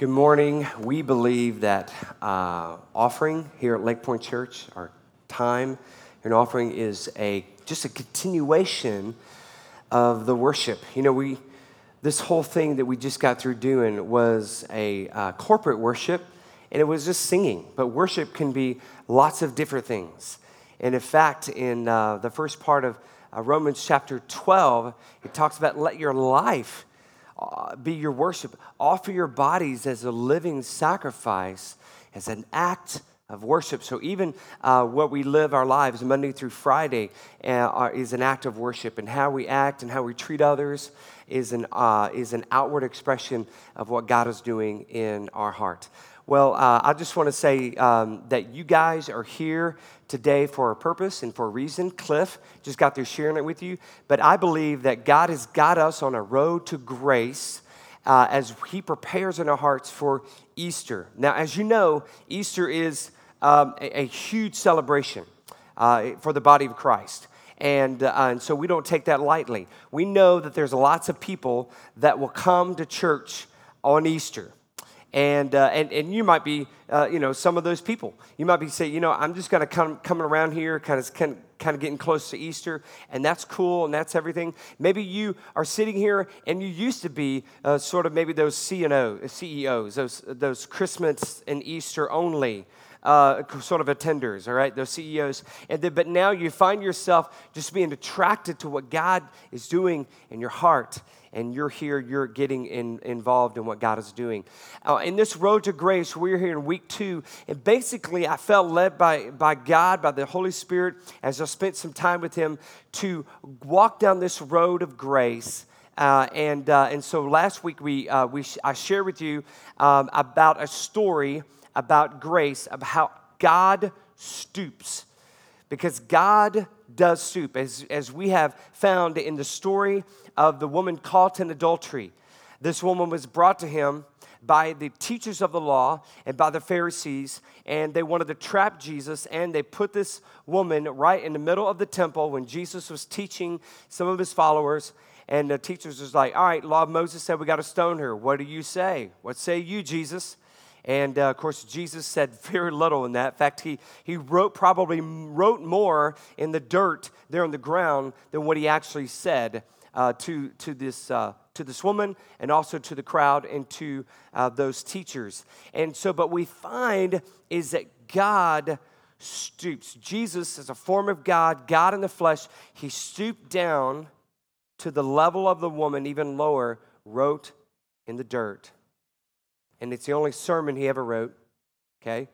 Good morning. We believe that uh, offering here at Lake Point Church, our time and offering is a just a continuation of the worship. You know, we this whole thing that we just got through doing was a uh, corporate worship, and it was just singing. But worship can be lots of different things. And in fact, in uh, the first part of uh, Romans chapter 12, it talks about let your life be your worship. Offer your bodies as a living sacrifice, as an act of worship. So even uh, what we live our lives Monday through Friday uh, is an act of worship, and how we act and how we treat others is an uh, is an outward expression of what God is doing in our heart. Well, uh, I just want to say um, that you guys are here today for a purpose and for a reason. Cliff just got through sharing it with you. But I believe that God has got us on a road to grace uh, as He prepares in our hearts for Easter. Now, as you know, Easter is um, a, a, huge celebration uh, for the body of Christ. And, uh, and so we don't take that lightly. We know that there's lots of people that will come to church on Easter. And, uh, and, and you might be, uh, you know, some of those people. You might be saying, you know, I'm just going to come coming around here, kind of, kind, kind of getting close to Easter, and that's cool, and that's everything. Maybe you are sitting here, and you used to be uh, sort of maybe those CEOs, those, those Christmas and Easter only uh, sort of attenders, all right, those CEOs. And then, but now you find yourself just being attracted to what God is doing in your heart. And you're here, you're getting in, involved in what God is doing. Uh, in this road to grace, we're here in week two. And basically, I felt led by, by God, by the Holy Spirit, as I spent some time with Him, to walk down this road of grace. Uh, and, uh, and so last week we, uh, we sh- I shared with you um, about a story about grace, of how God stoops. Because God does stoop, as, as we have found in the story of the woman caught in adultery. This woman was brought to him by the teachers of the law and by the Pharisees, and they wanted to trap Jesus, and they put this woman right in the middle of the temple when Jesus was teaching some of his followers. And the teachers was like, All right, law of Moses said we got to stone her. What do you say? What say you, Jesus? And uh, of course, Jesus said very little in that. In fact, he, he wrote probably wrote more in the dirt there on the ground than what he actually said uh, to, to, this, uh, to this woman and also to the crowd and to uh, those teachers. And so, but we find is that God stoops. Jesus, as a form of God, God in the flesh, he stooped down to the level of the woman, even lower, wrote in the dirt and it's the only sermon he ever wrote, okay?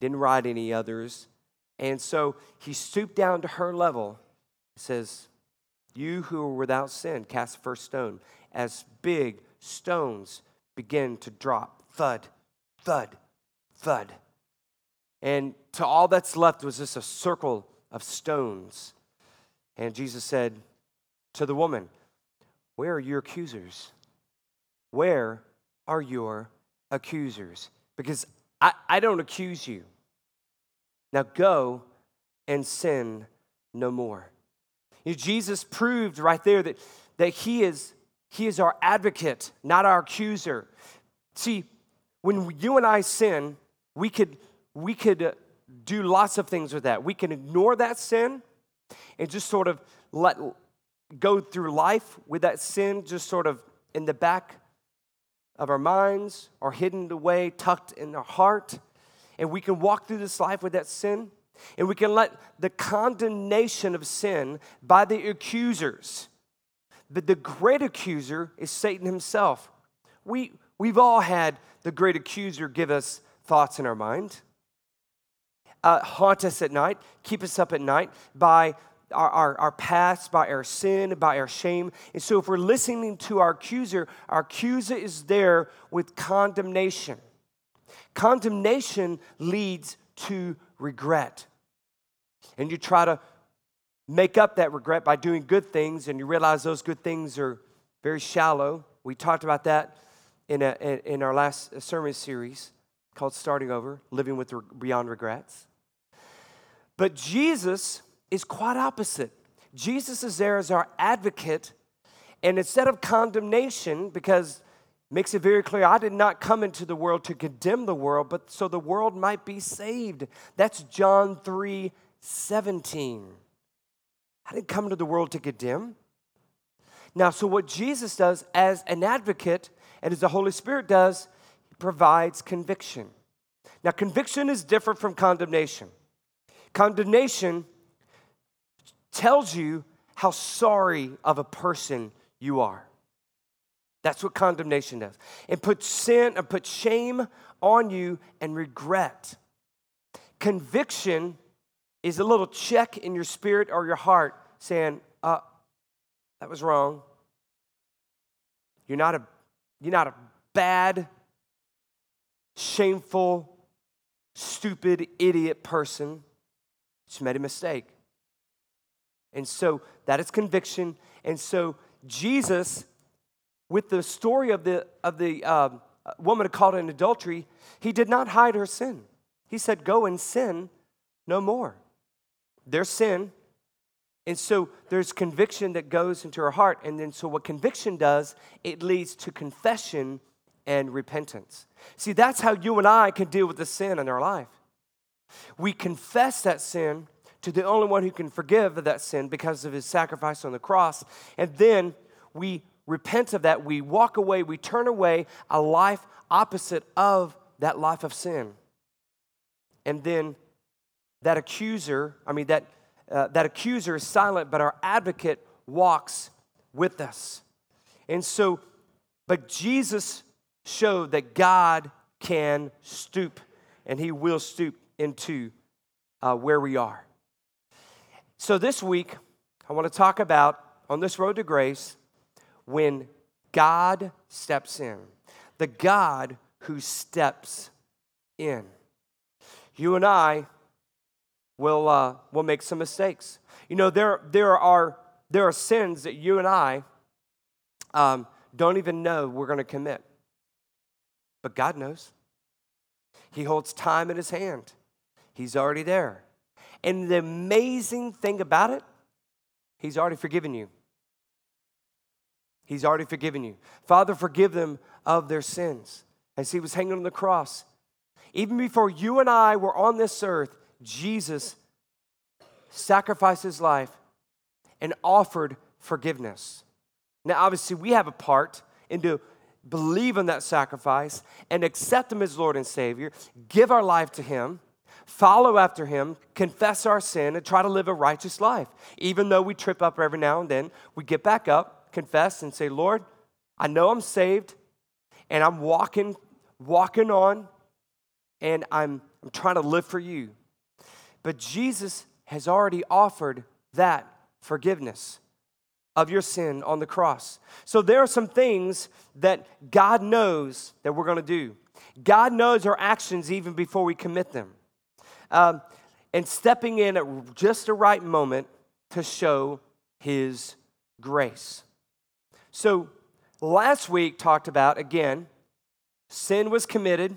Didn't write any others. And so he stooped down to her level. He says, You who are without sin, cast the first stone. As big stones begin to drop, thud, thud, thud. And to all that's left was just a circle of stones. And Jesus said to the woman, Where are your accusers? Where are your accusers because I, I don't accuse you. Now go and sin no more. You know, Jesus proved right there that, that he, is, he is our advocate, not our accuser. See, when you and I sin, we could, we could uh, do lots of things with that. We can ignore that sin and just sort of let go through life with that sin just sort of in the back of our minds are hidden away, tucked in our heart. And we can walk through this life with that sin. And we can let the condemnation of sin by the accusers, but the great accuser is Satan himself. We, we've all had the great accuser give us thoughts in our mind, uh, haunt us at night, keep us up at night by our, our, our past, by our sin, by our shame. And so, if we're listening to our accuser, our accuser is there with condemnation. Condemnation leads to regret. And you try to make up that regret by doing good things, and you realize those good things are very shallow. We talked about that in, a, in our last sermon series called Starting Over Living with Beyond Regrets. But Jesus is quite opposite. Jesus is there as our advocate, and instead of condemnation, because makes it very clear I did not come into the world to condemn the world, but so the world might be saved. That's John 3 17. I didn't come into the world to condemn. Now, so what Jesus does as an advocate and as the Holy Spirit does, provides conviction. Now, conviction is different from condemnation. Condemnation tells you how sorry of a person you are. That's what condemnation does. It puts sin and puts shame on you and regret. Conviction is a little check in your spirit or your heart saying, uh, that was wrong. You're not a, you're not a bad, shameful, stupid, idiot person. Just made a mistake. And so that is conviction. And so Jesus with the story of the, of the uh, woman caught in adultery, he did not hide her sin. He said, Go and sin no more. There's sin. And so there's conviction that goes into her heart. And then, so what conviction does, it leads to confession and repentance. See, that's how you and I can deal with the sin in our life. We confess that sin to the only one who can forgive that sin because of his sacrifice on the cross. And then we repent of that, we walk away, we turn away a life opposite of that life of sin. And then that accuser, I mean, that, uh, that accuser is silent, but our advocate walks with us. And so, but Jesus showed that God can stoop, and He will stoop into uh, where we are. So this week, I want to talk about on this road to grace when God steps in, the God who steps in. You and I will, uh, will make some mistakes. You know, there, there, are, there are sins that you and I um, don't even know we're going to commit. But God knows. He holds time in His hand, He's already there. And the amazing thing about it, He's already forgiven you. He's already forgiven you. Father, forgive them of their sins. As he was hanging on the cross, even before you and I were on this earth, Jesus sacrificed his life and offered forgiveness. Now, obviously, we have a part in to believe in that sacrifice and accept him as Lord and Savior, give our life to him, follow after him, confess our sin, and try to live a righteous life. Even though we trip up every now and then, we get back up confess and say, Lord, I know I'm saved and I'm walking, walking on, and I'm, I'm trying to live for you. But Jesus has already offered that forgiveness of your sin on the cross. So there are some things that God knows that we're going to do. God knows our actions even before we commit them. Um, and stepping in at just the right moment to show His grace. So, last week talked about again, sin was committed.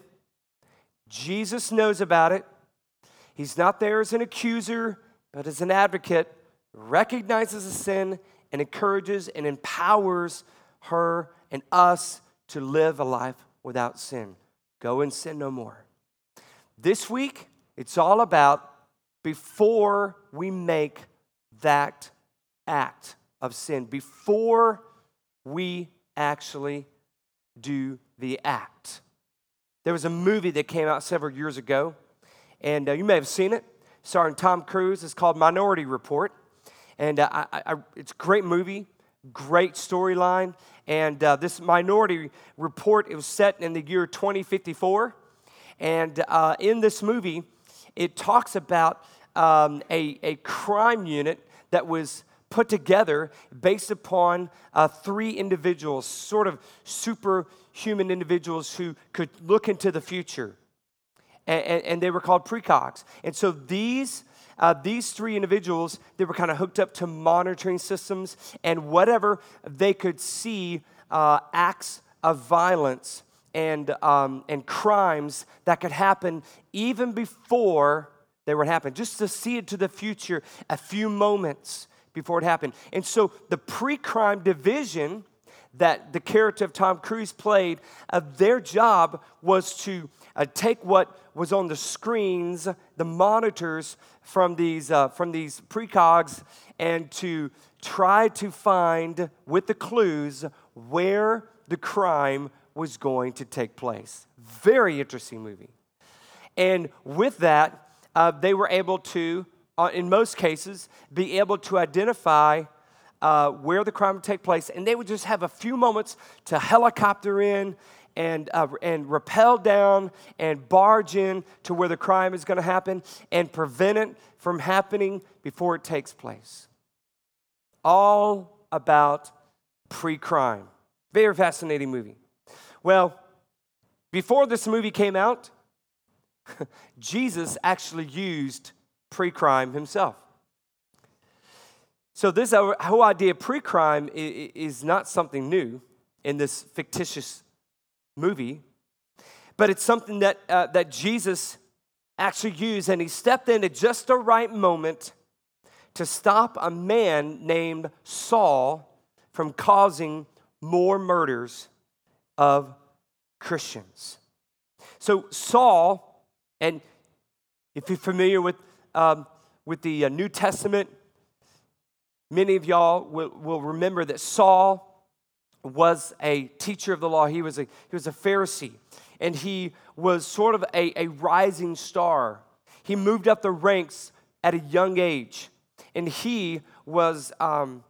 Jesus knows about it. He's not there as an accuser, but as an advocate, recognizes the sin and encourages and empowers her and us to live a life without sin. Go and sin no more. This week, it's all about before we make that act of sin, before we actually do the act. There was a movie that came out several years ago, and uh, you may have seen it, starring Tom Cruise. It's called Minority Report. And uh, I, I, it's a great movie, great storyline. And uh, this Minority Report, it was set in the year 2054. And uh, in this movie, it talks about um, a, a crime unit that was put together based upon uh, three individuals, sort of superhuman individuals who could look into the future. And, and, and they were called precogs. And so these, uh, these three individuals, they were kind of hooked up to monitoring systems, and whatever they could see uh, acts of violence and, um, and crimes that could happen even before they would happen, just to see it to the future a few moments before it happened. And so the pre crime division, that the character of Tom Cruise played, uh, their job was to uh, take what was on the screens, the monitors from these, uh, from these precogs, and to try to find, with the clues, where the crime was going to take place. Very interesting movie. And with that, uh, they were able to, uh, in most cases, be able to identify uh, where the crime would take place, and they would just have a few moments to helicopter in and, uh, and rappel down and barge in to where the crime is going to happen and prevent it from happening before it takes place. All about pre crime. Very fascinating movie. Well, before this movie came out, Jesus actually used pre crime himself. So, this whole idea of pre crime is not something new in this fictitious movie, but it's something that, uh, that Jesus actually used, and he stepped in at just the right moment to stop a man named Saul from causing more murders of Christians. So, Saul, and if you're familiar with, um, with the uh, New Testament, many of y'all will, will remember that Saul was a teacher of the law. He was a, he was a Pharisee, and he was sort of a, a rising star. He moved up the ranks at a young age, and he was, um,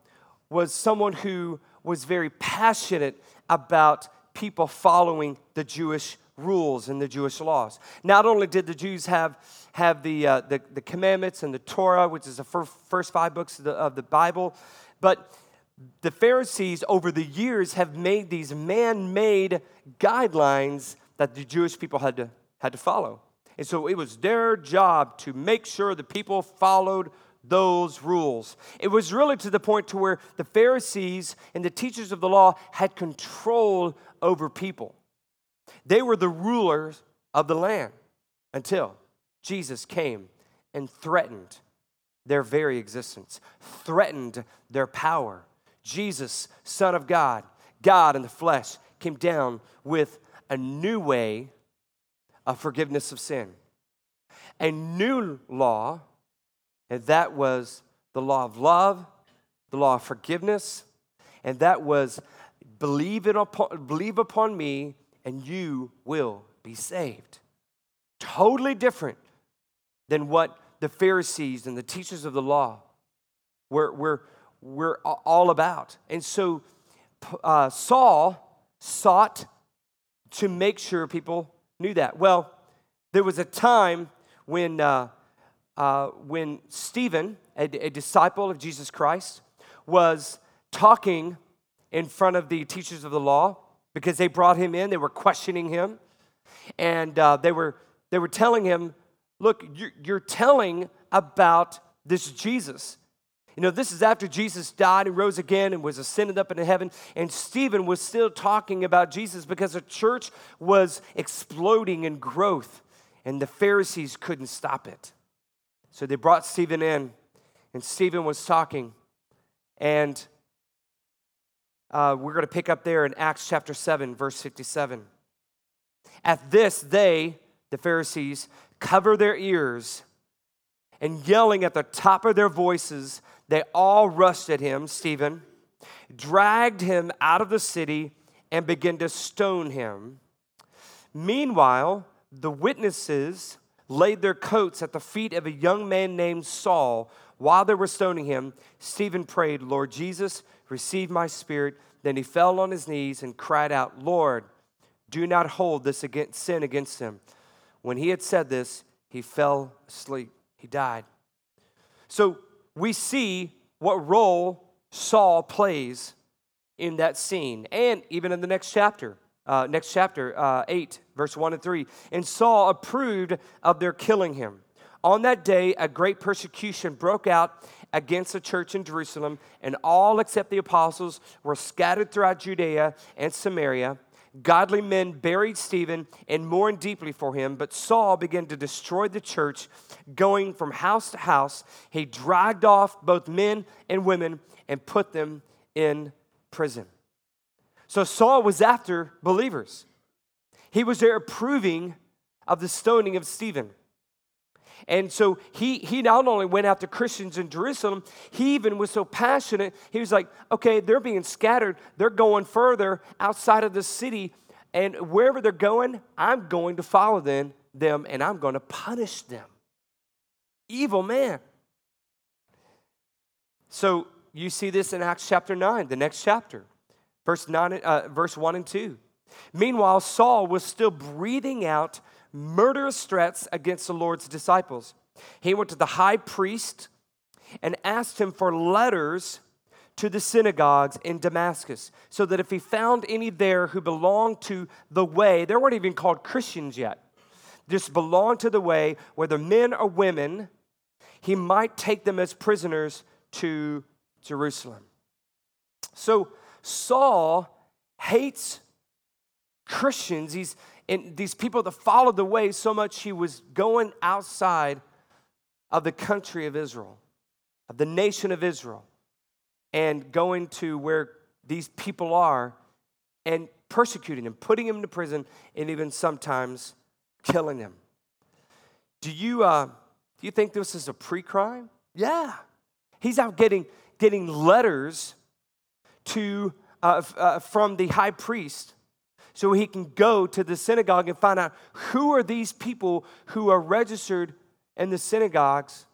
was someone who was very passionate about people following the Jewish rules and the Jewish laws. Not only did the Jews have, have the, uh, the, the, commandments and the Torah, which is the first five books of the, of the Bible, but the Pharisees over the years have made these man made guidelines that the Jewish people had to, had to follow. And so it was their job to make sure the people followed those rules. It was really to the point to where the Pharisees and the teachers of the law had control over people. They were the rulers of the land until Jesus came and threatened their very existence, threatened their power, Jesus, Son of God, God in the flesh, came down with a new way of forgiveness of sin, a new law, and that was the law of love, the law of forgiveness, and that was believe, it upon, believe upon me and you will be saved. Totally different than what the Pharisees and the teachers of the law were, were, we're all about. And so uh, Saul sought to make sure people knew that. Well, there was a time when, uh, uh, when Stephen, a, a disciple of Jesus Christ, was talking in front of the teachers of the law because they brought him in, they were questioning him, and uh, they, were, they were telling him, Look, you're, you're telling about this Jesus you know, this is after Jesus died and rose again and was ascended up into heaven. And Stephen was still talking about Jesus because the church was exploding in growth and the Pharisees couldn't stop it. So they brought Stephen in, and Stephen was talking. And uh, we're going to pick up there in Acts chapter 7, verse 57. At this, they, the Pharisees, cover their ears and yelling at the top of their voices, they all rushed at him, Stephen, dragged him out of the city, and began to stone him. Meanwhile, the witnesses laid their coats at the feet of a young man named Saul. While they were stoning him, Stephen prayed, Lord Jesus, receive my spirit. Then he fell on his knees and cried out, Lord, do not hold this against, sin against him. When he had said this, he fell asleep. He died. So we see what role Saul plays in that scene, and even in the next chapter. Uh, next chapter, uh, 8, verse 1 and 3. And Saul approved of their killing him. On that day, a great persecution broke out against the church in Jerusalem, and all except the apostles were scattered throughout Judea and Samaria. Godly men buried Stephen and mourned deeply for him, but Saul began to destroy the church, going from house to house. He dragged off both men and women and put them in prison. So Saul was after believers. He was there approving of the stoning of Stephen. And so he, he not only went after Christians in Jerusalem, he even was so passionate. He was like, okay, they're being scattered. They're going further outside of the city. And wherever they're going, I'm going to follow them, them and I'm going to punish them. Evil man. So you see this in Acts chapter 9, the next chapter, verse, 9, uh, verse 1 and 2. Meanwhile, Saul was still breathing out murderous threats against the Lord's disciples. He went to the high priest and asked him for letters to the synagogues in Damascus, so that if he found any there who belonged to the way, they weren't even called Christians yet, just belonged to the way, whether men or women, he might take them as prisoners to Jerusalem. So Saul hates Christians. He's and these people that followed the way so much he was going outside of the country of Israel, of the nation of Israel, and going to where these people are and persecuting them, putting them into prison, and even sometimes killing them. Do you, uh, do you think this is a pre crime? Yeah. He's out getting, getting letters to, uh, uh, from the high priest so he can go to the synagogue and find out who are these people who are registered in the synagogues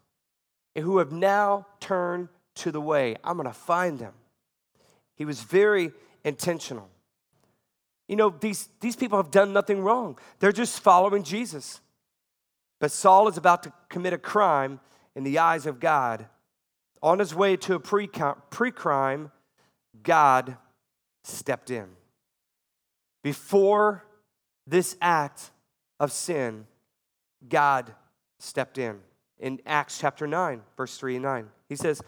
and who have now turned to the way. I'm going to find them. He was very intentional. You know, these, these people have done nothing wrong, they're just following Jesus. But Saul is about to commit a crime in the eyes of God. On his way to a pre crime, God stepped in. Before this act of sin, God stepped in. In Acts chapter 9, verse 3 and 9, he says,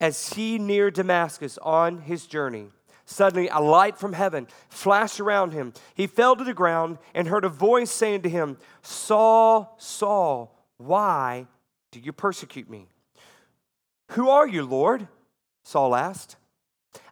As he neared Damascus on his journey, suddenly a light from heaven flashed around him. He fell to the ground and heard a voice saying to him, Saul, Saul, why do you persecute me? Who are you, Lord? Saul asked.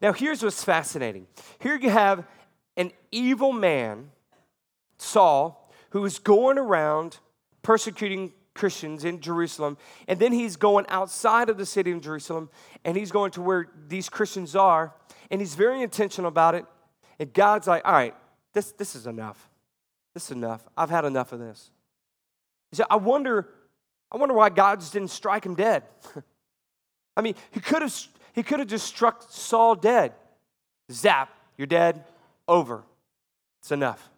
Now, here's what's fascinating. Here you have an evil man Saul, who is going around persecuting Christians in Jerusalem, and then he's going outside of the city of Jerusalem, and he's going to where these Christians are, and he's very intentional about it. And God's like, all right, this, this is enough. This is enough. I've had enough of this. So I wonder, I wonder why God just didn't strike him dead. I mean, he could have he could have just struck Saul dead. Zap, you're dead, over. It's enough.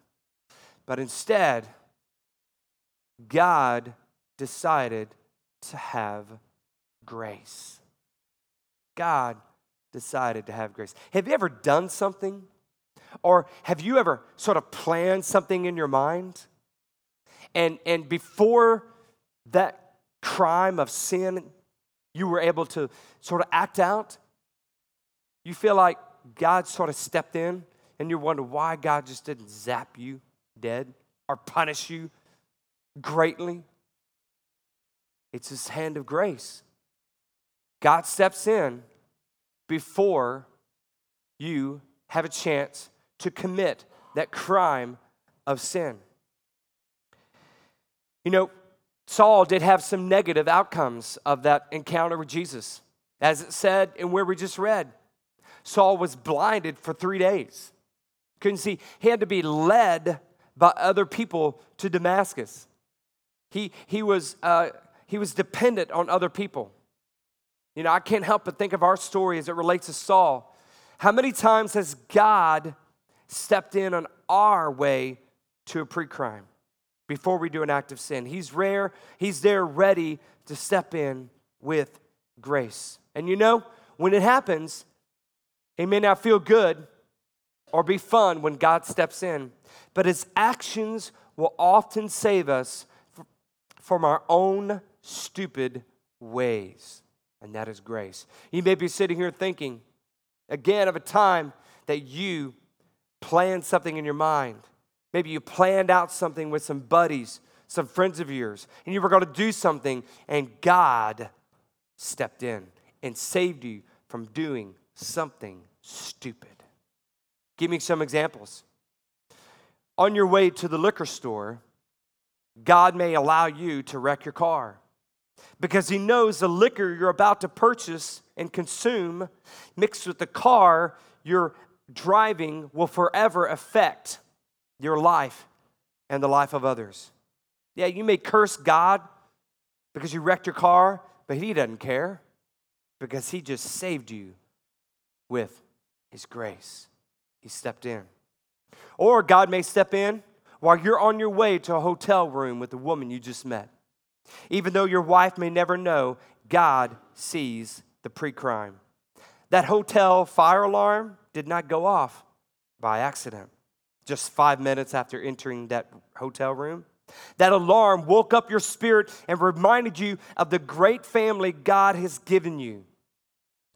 But instead, God decided to have grace. God decided to have grace. Have you ever done something? Or have you ever sort of planned something in your mind? And, and before that crime of sin, you were able to sort of act out? You feel like God sort of stepped in and you wonder why God just didn't zap you? dead or punish you greatly. It's his hand of grace. God steps in before you have a chance to commit that crime of sin. You know, Saul did have some negative outcomes of that encounter with Jesus. As it said in where we just read, Saul was blinded for three days. Couldn't see. He had to be led by other people to Damascus. He, he, was, uh, he was dependent on other people. You know, I can't help but think of our story as it relates to Saul. How many times has God stepped in on our way to a pre crime before we do an act of sin? He's rare, He's there ready to step in with grace. And you know, when it happens, it may not feel good or be fun when God steps in, but his actions will often save us from our own stupid ways. And that is grace. You may be sitting here thinking, again, of a time that you planned something in your mind. Maybe you planned out something with some buddies, some friends of yours, and you were going to do something, and God stepped in and saved you from doing something stupid. Give me some examples. On your way to the liquor store, God may allow you to wreck your car because He knows the liquor you're about to purchase and consume mixed with the car you're driving will forever affect your life and the life of others. Yeah, you may curse God because you wrecked your car, but He doesn't care because He just saved you with His grace. He stepped in. Or God may step in while you're on your way to a hotel room with the woman you just met. Even though your wife may never know, God sees the pre crime. That hotel fire alarm did not go off by accident just five minutes after entering that hotel room. That alarm woke up your spirit and reminded you of the great family God has given you.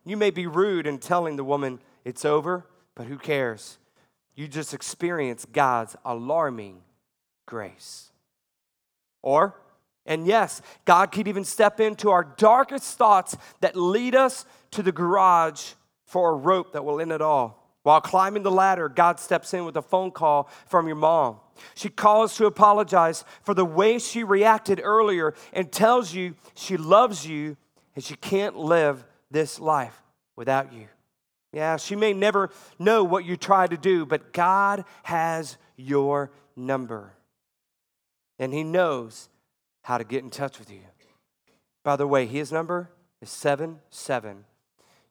You may be rude in telling the woman it's over, but who cares? You just experience God's alarming grace. Or, and yes, God could even step into our darkest thoughts that lead us to the garage for a rope that will end it all. While climbing the ladder, God steps in with a phone call from your mom. She calls to apologize for the way she reacted earlier and tells you she loves you and she can't live this life without you. Yeah, she may never know what you tried to do, but God has your number. And He knows how to get in touch with you. By the way, His number is 77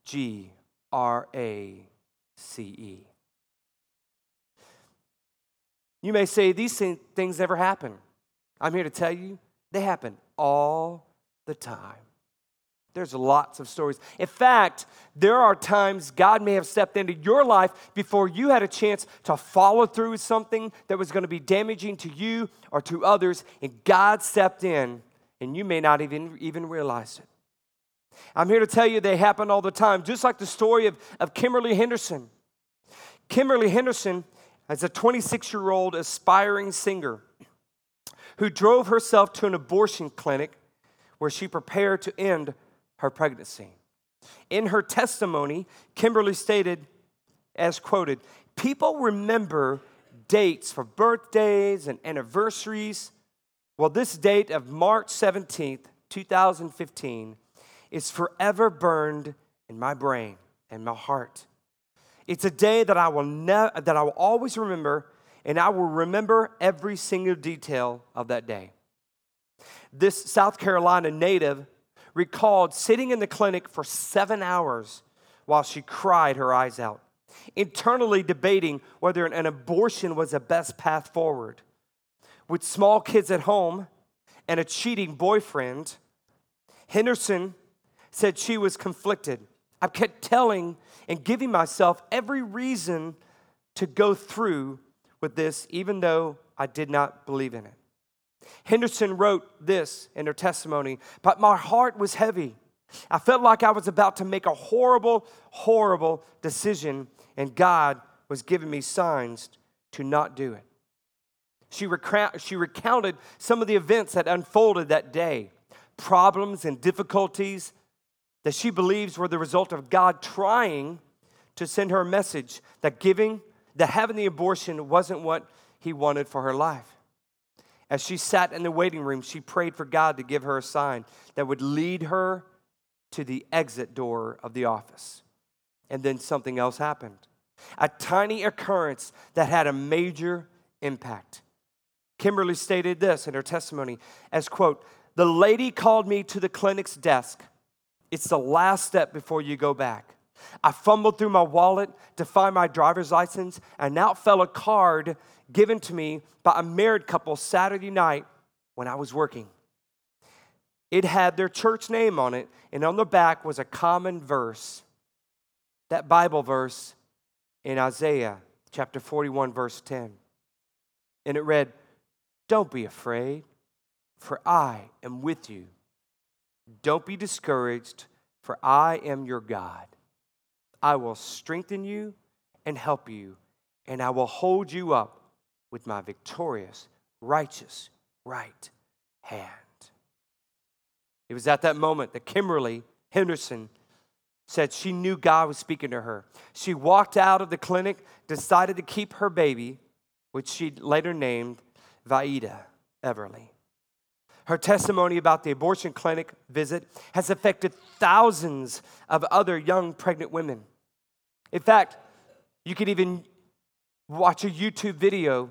G R A C E. You may say these things never happen. I'm here to tell you they happen all the time. There's lots of stories. In fact, there are times God may have stepped into your life before you had a chance to follow through with something that was going to be damaging to you or to others, and God stepped in, and you may not even, even realize it. I'm here to tell you they happen all the time, just like the story of, of Kimberly Henderson. Kimberly Henderson is a 26 year old aspiring singer who drove herself to an abortion clinic where she prepared to end her pregnancy. In her testimony, Kimberly stated, as quoted, People remember dates for birthdays and anniversaries. Well, this date of March 17th, 2015, is forever burned in my brain and my heart. It's a day that I will ne- that I will always remember, and I will remember every single detail of that day. This South Carolina native recalled sitting in the clinic for seven hours while she cried her eyes out, internally debating whether an abortion was the best path forward. With small kids at home and a cheating boyfriend, Henderson said she was conflicted. I kept telling and giving myself every reason to go through with this, even though I did not believe in it. Henderson wrote this in her testimony, but my heart was heavy. I felt like I was about to make a horrible, horrible decision, and God was giving me signs to not do it. She, she recounted some of the events that unfolded that day, problems and difficulties that she believes were the result of God trying to send her a message that giving, that having the abortion wasn't what he wanted for her life. As she sat in the waiting room, she prayed for God to give her a sign that would lead her to the exit door of the office. And then something else happened a tiny occurrence that had a major impact. Kimberly stated this in her testimony as quote, "The lady called me to the clinic's desk it's the last step before you go back. I fumbled through my wallet to find my driver's license, and out fell a card given to me by a married couple Saturday night when I was working. It had their church name on it, and on the back was a common verse. That Bible verse in Isaiah chapter 41, verse 10. And it read, Don't be afraid, for I am with you. Don't be discouraged, for I am your God. I will strengthen you and help you, and I will hold you up with my victorious, righteous right hand. It was at that moment that Kimberly Henderson said she knew God was speaking to her. She walked out of the clinic, decided to keep her baby, which she later named Vaida Everly. Her testimony about the abortion clinic visit has affected thousands of other young pregnant women. In fact, you could even watch a YouTube video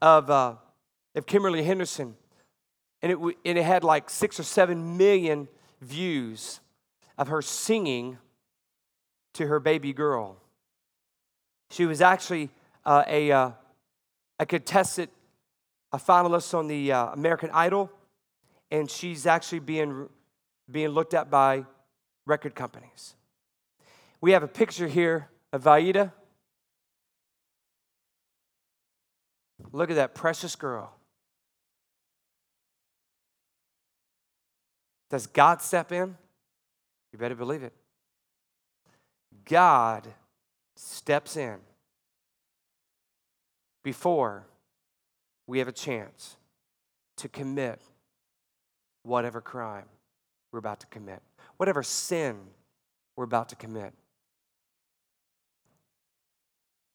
of, uh, of Kimberly Henderson, and it, and it had like six or seven million views of her singing to her baby girl. She was actually uh, a, uh, a contestant, a finalist on the uh, American Idol, and she's actually being, being looked at by record companies. We have a picture here of Vaida. Look at that precious girl. Does God step in? You better believe it. God steps in before we have a chance to commit whatever crime we're about to commit, whatever sin we're about to commit.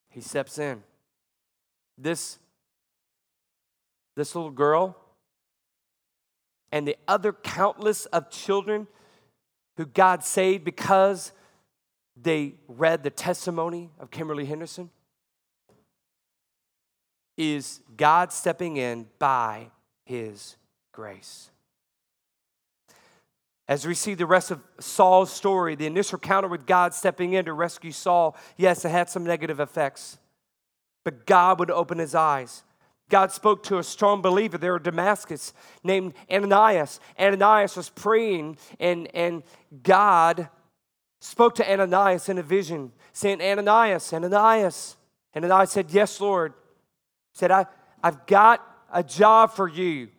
He steps in. This, this little girl and the other countless of children who God saved because they read the testimony of Kimberly Henderson is God stepping in by his grace. As we see the rest of Saul's story, the initial encounter with God stepping in to rescue Saul, yes, it had some negative effects, but God would open his eyes. God spoke to a strong believer there in Damascus named Ananias. Ananias was praying, and, and God spoke to Ananias in a vision, saying, Ananias, Ananias. Ananias said, Yes, Lord. Said, I, I've got a job for you.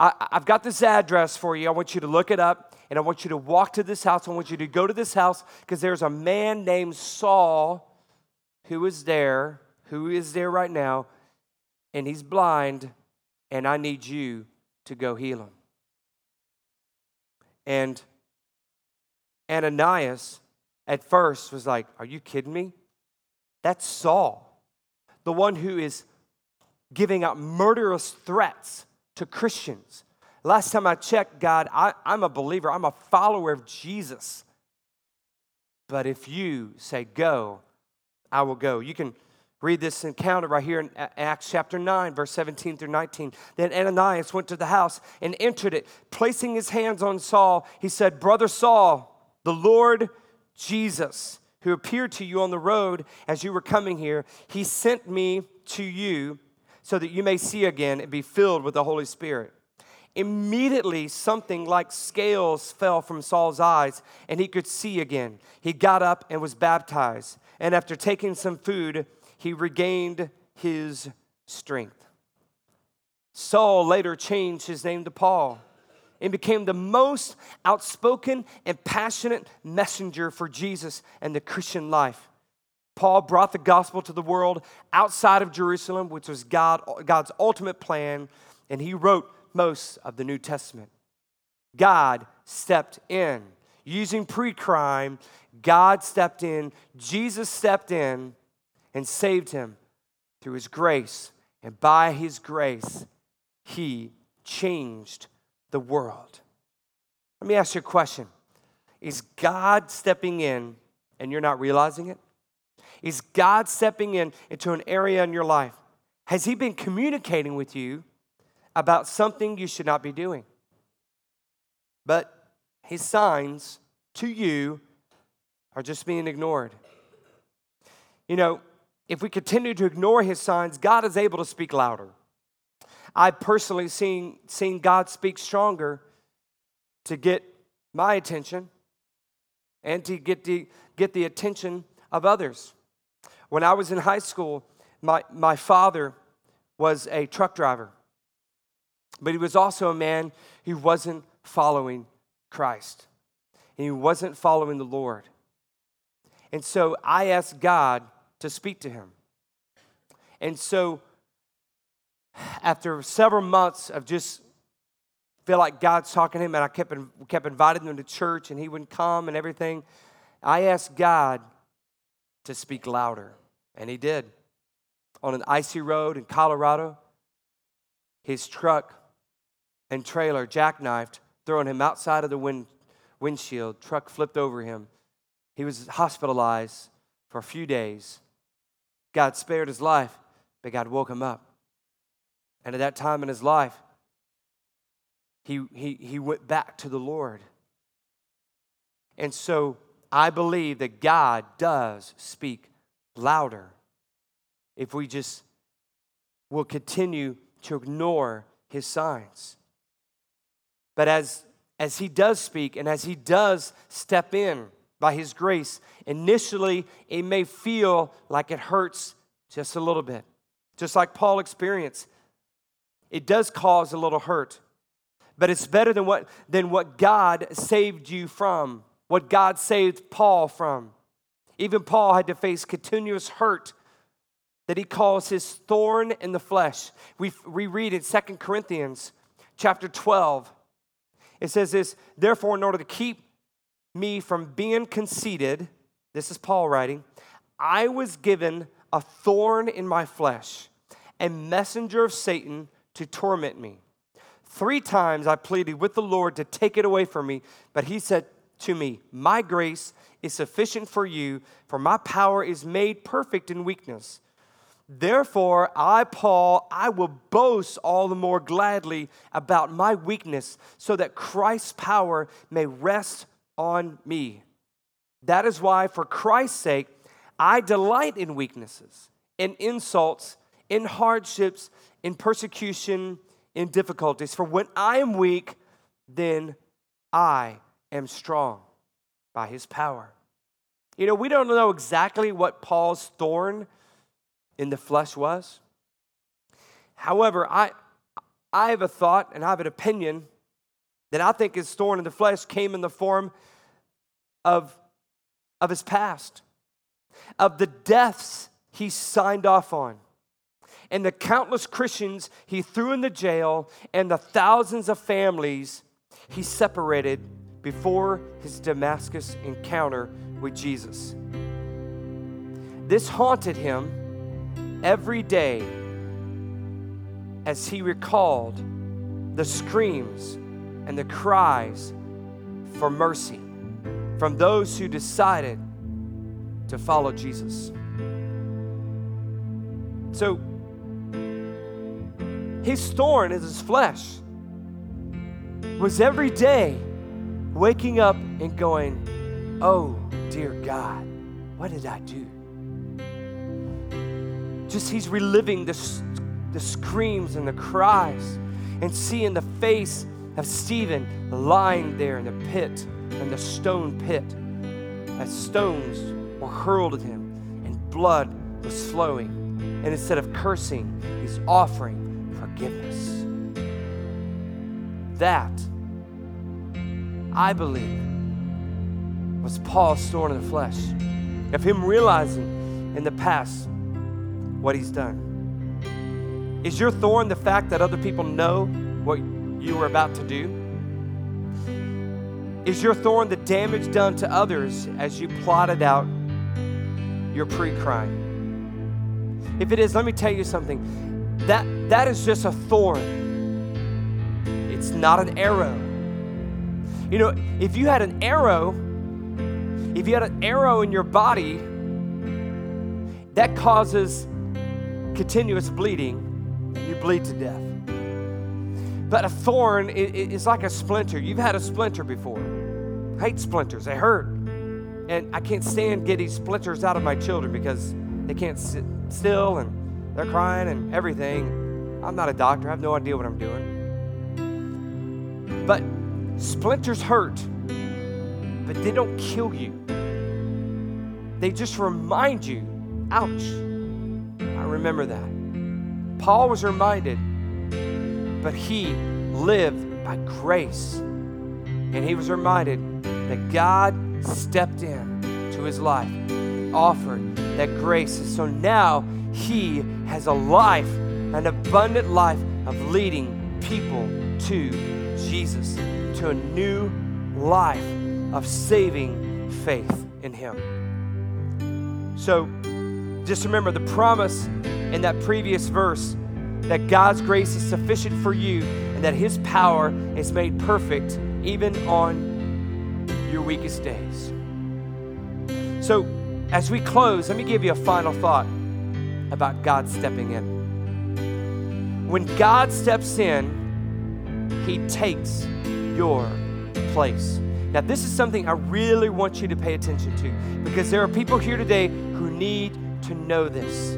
I, I've got this address for you. I want you to look it up, and I want you to walk to this house. I want you to go to this house because there's a man named Saul who is there, who is there right now and he's blind, and I need you to go heal him. And Ananias at first was like, Are you kidding me? That's Saul, the one who is giving out murderous threats to Christians. Last time I checked, God, I, am a believer, I'm a follower of Jesus. But if you say go, I will go. You can Read this encounter right here in Acts chapter 9, verse 17 through 19. Then Ananias went to the house and entered it. Placing his hands on Saul, he said, Brother Saul, the Lord Jesus, who appeared to you on the road as you were coming here, he sent me to you so that you may see again and be filled with the Holy Spirit. Immediately, something like scales fell from Saul's eyes, and he could see again. He got up and was baptized. And after taking some food, he regained his strength. Saul later changed his name to Paul and became the most outspoken and passionate messenger for Jesus and the Christian life. Paul brought the gospel to the world outside of Jerusalem, which was God, God's ultimate plan, and he wrote most of the New Testament. God stepped in. Using pre crime, God stepped in, Jesus stepped in and saved him through his grace. And by his grace, he changed the world. Let me ask you a question Is God stepping in and you're not realizing it? Is God stepping in into an area in your life? Has he been communicating with you about something you should not be doing? But his signs to you are just being ignored. You know, if we continue to ignore his signs, God is able to speak louder. I've personally seen, seen God speak stronger to get my attention and to get the, get the attention of others. When I was in high school, my, my father was a truck driver, but he was also a man who wasn't following Christ. And he wasn't following the Lord. And so I asked God to speak to him. And so after several months of just feel like God's talking to him, and I kept, kept inviting him to church, and he wouldn't come and everything, I asked God to speak louder, and he did. On an icy road in Colorado, his truck and trailer jackknifed, throwing him outside of the wind, windshield. Truck flipped over him. He was hospitalized for a few days. God spared his life, but God woke him up. And at that time in his life, he, he, he went back to the Lord. And so I believe that God does speak louder if we just will continue to ignore his signs. But as, as he does speak and as he does step in by his grace, initially it may feel like it hurts just a little bit. Just like Paul experienced, it does cause a little hurt, but it's better than what, than what God saved you from, what God saved Paul from. Even Paul had to face continuous hurt that he calls his thorn in the flesh. We, we read in Second Corinthians chapter 12. It says this, therefore, in order to keep me from being conceited, this is Paul writing, I was given a thorn in my flesh, a messenger of Satan to torment me. Three times I pleaded with the Lord to take it away from me, but he said to me, My grace is sufficient for you, for my power is made perfect in weakness. Therefore, I, Paul, I will boast all the more gladly about my weakness, so that Christ's power may rest on me. That is why, for Christ's sake, I delight in weaknesses, in insults, in hardships, in persecution, in difficulties. For when I am weak, then I am strong by his power. You know, we don't know exactly what Paul's thorn in the flesh was. However, I, I have a thought and I have an opinion that I think his thorn in the flesh came in the form of, of his past, of the deaths he signed off on and the countless Christians he threw in the jail and the thousands of families he separated before his Damascus encounter with Jesus. This haunted him every day as he recalled the screams and the cries for mercy from those who decided to follow Jesus. So, his thorn is his flesh. Was every day waking up and going, Oh, dear God, what did I do? Just he's reliving the, the screams and the cries and seeing the face of Stephen lying there in the pit, in the stone pit, as stones were hurled at him and blood was flowing. And instead of cursing, he's offering forgiveness. That, I believe, was Paul's thorn in the flesh of him realizing in the past what he's done. Is your thorn the fact that other people know what you were about to do? Is your thorn the damage done to others as you plotted out your pre crime? If it is, let me tell you something. That that is just a thorn. It's not an arrow. You know, if you had an arrow, if you had an arrow in your body, that causes continuous bleeding, you bleed to death. But a thorn is like a splinter. You've had a splinter before. I hate splinters, they hurt. And I can't stand getting splinters out of my children because they can't sit still and they're crying and everything. I'm not a doctor, I have no idea what I'm doing. But splinters hurt, but they don't kill you. they just remind you, ouch, I remember that. Paul was reminded, but he lived by grace. And he was reminded that God stepped in to his life, offered that grace. And so now he has a life, an abundant life of leading people to Jesus, to a new life of saving faith in him. So just remember the promise in that previous verse that God's grace is sufficient for you and that his power is made perfect even on your weakest days. So, as we close, let me give you a final thought about God stepping in. When God steps in, He takes your place. Now, this is something I really want you to pay attention to because there are people here today who need to know this.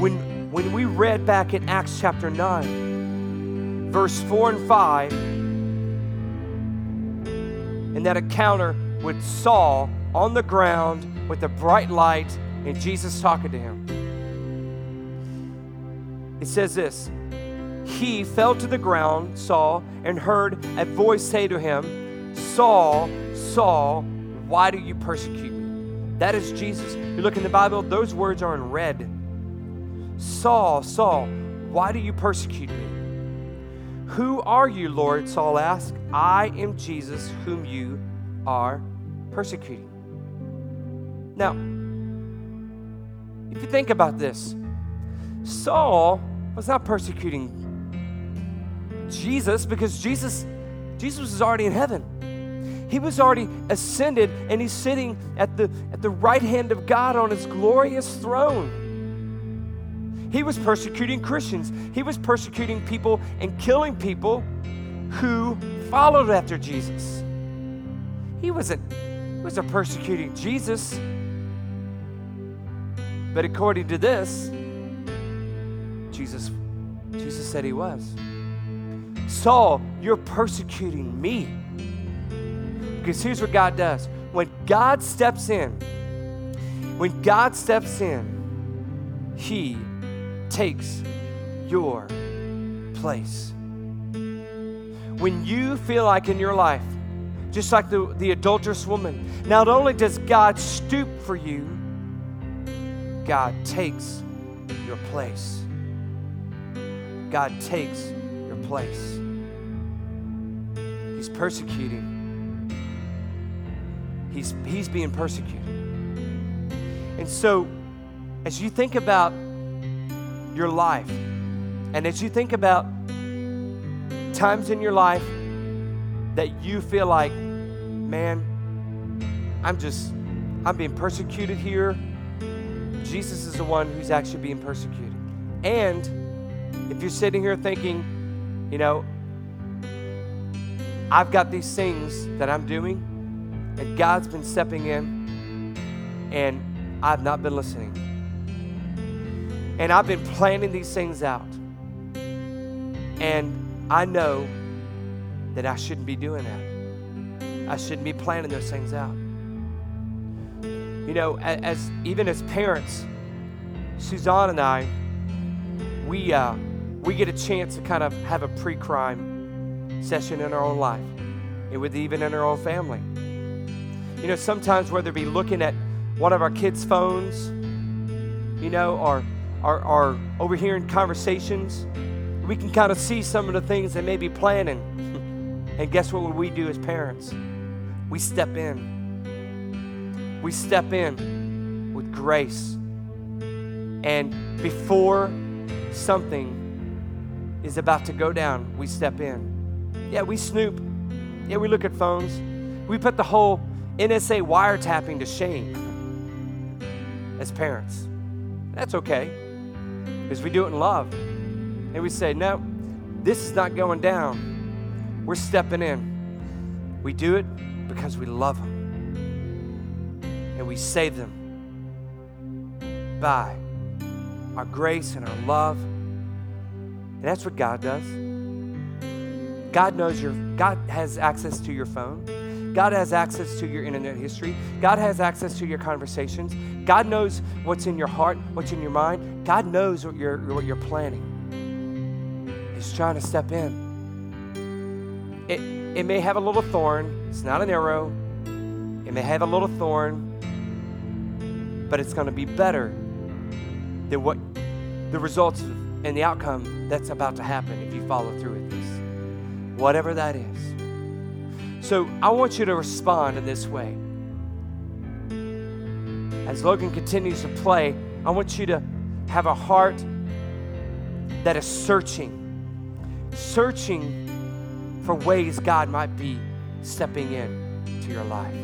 When, when we read back in Acts chapter 9, verse 4 and 5, in that encounter with Saul on the ground with a bright light and Jesus talking to him. It says this He fell to the ground, Saul, and heard a voice say to him, Saul, Saul, why do you persecute me? That is Jesus. You look in the Bible, those words are in red. Saul, Saul, why do you persecute me? Who are you, Lord? Saul asked. I am Jesus, whom you are persecuting. Now, if you think about this, Saul was not persecuting Jesus because Jesus Jesus was already in heaven. He was already ascended and he's sitting at the at the right hand of God on his glorious throne. He was persecuting Christians. He was persecuting people and killing people who followed after Jesus. He wasn't, he wasn't persecuting Jesus. But according to this, Jesus, Jesus said he was. Saul, you're persecuting me. Because here's what God does. When God steps in, when God steps in, he takes your place. When you feel like in your life, just like the, the adulterous woman, not only does God stoop for you, God takes your place. God takes your place. He's persecuting. He's, he's being persecuted. And so, as you think about your life, and as you think about times in your life that you feel like, man, I'm just, I'm being persecuted here Jesus is the one who's actually being persecuted. And if you're sitting here thinking, you know, I've got these things that I'm doing, and God's been stepping in, and I've not been listening. And I've been planning these things out. And I know that I shouldn't be doing that. I shouldn't be planning those things out. You know, as even as parents, Suzanne and I, we uh, we get a chance to kind of have a pre-crime session in our own life, and with even in our own family. You know, sometimes whether it be looking at one of our kids' phones, you know, or or, or overhearing conversations, we can kind of see some of the things they may be planning. and guess what we do as parents? We step in we step in with grace. And before something is about to go down, we step in. Yeah, we snoop. Yeah, we look at phones. We put the whole NSA wiretapping to shame as parents. That's okay because we do it in love. And we say, no, this is not going down. We're stepping in. We do it because we love them and we save them by our grace and our love. And that's what God does. God knows your God has access to your phone. God has access to your internet history. God has access to your conversations. God knows what's in your heart, what's in your mind. God knows what you're, what you're planning. He's trying to step in. It, it may have a little thorn, it's not an arrow. It may have a little thorn, but it's going to be better than what the results and the outcome that's about to happen if you follow through with this. Whatever that is. So I want you to respond in this way. As Logan continues to play, I want you to have a heart that is searching, searching for ways God might be stepping in to your life.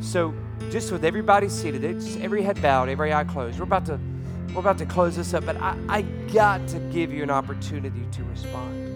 So, just with everybody seated, just every head bowed, every eye closed, we're about to we're about to close this up, but I, I got to give you an opportunity to respond.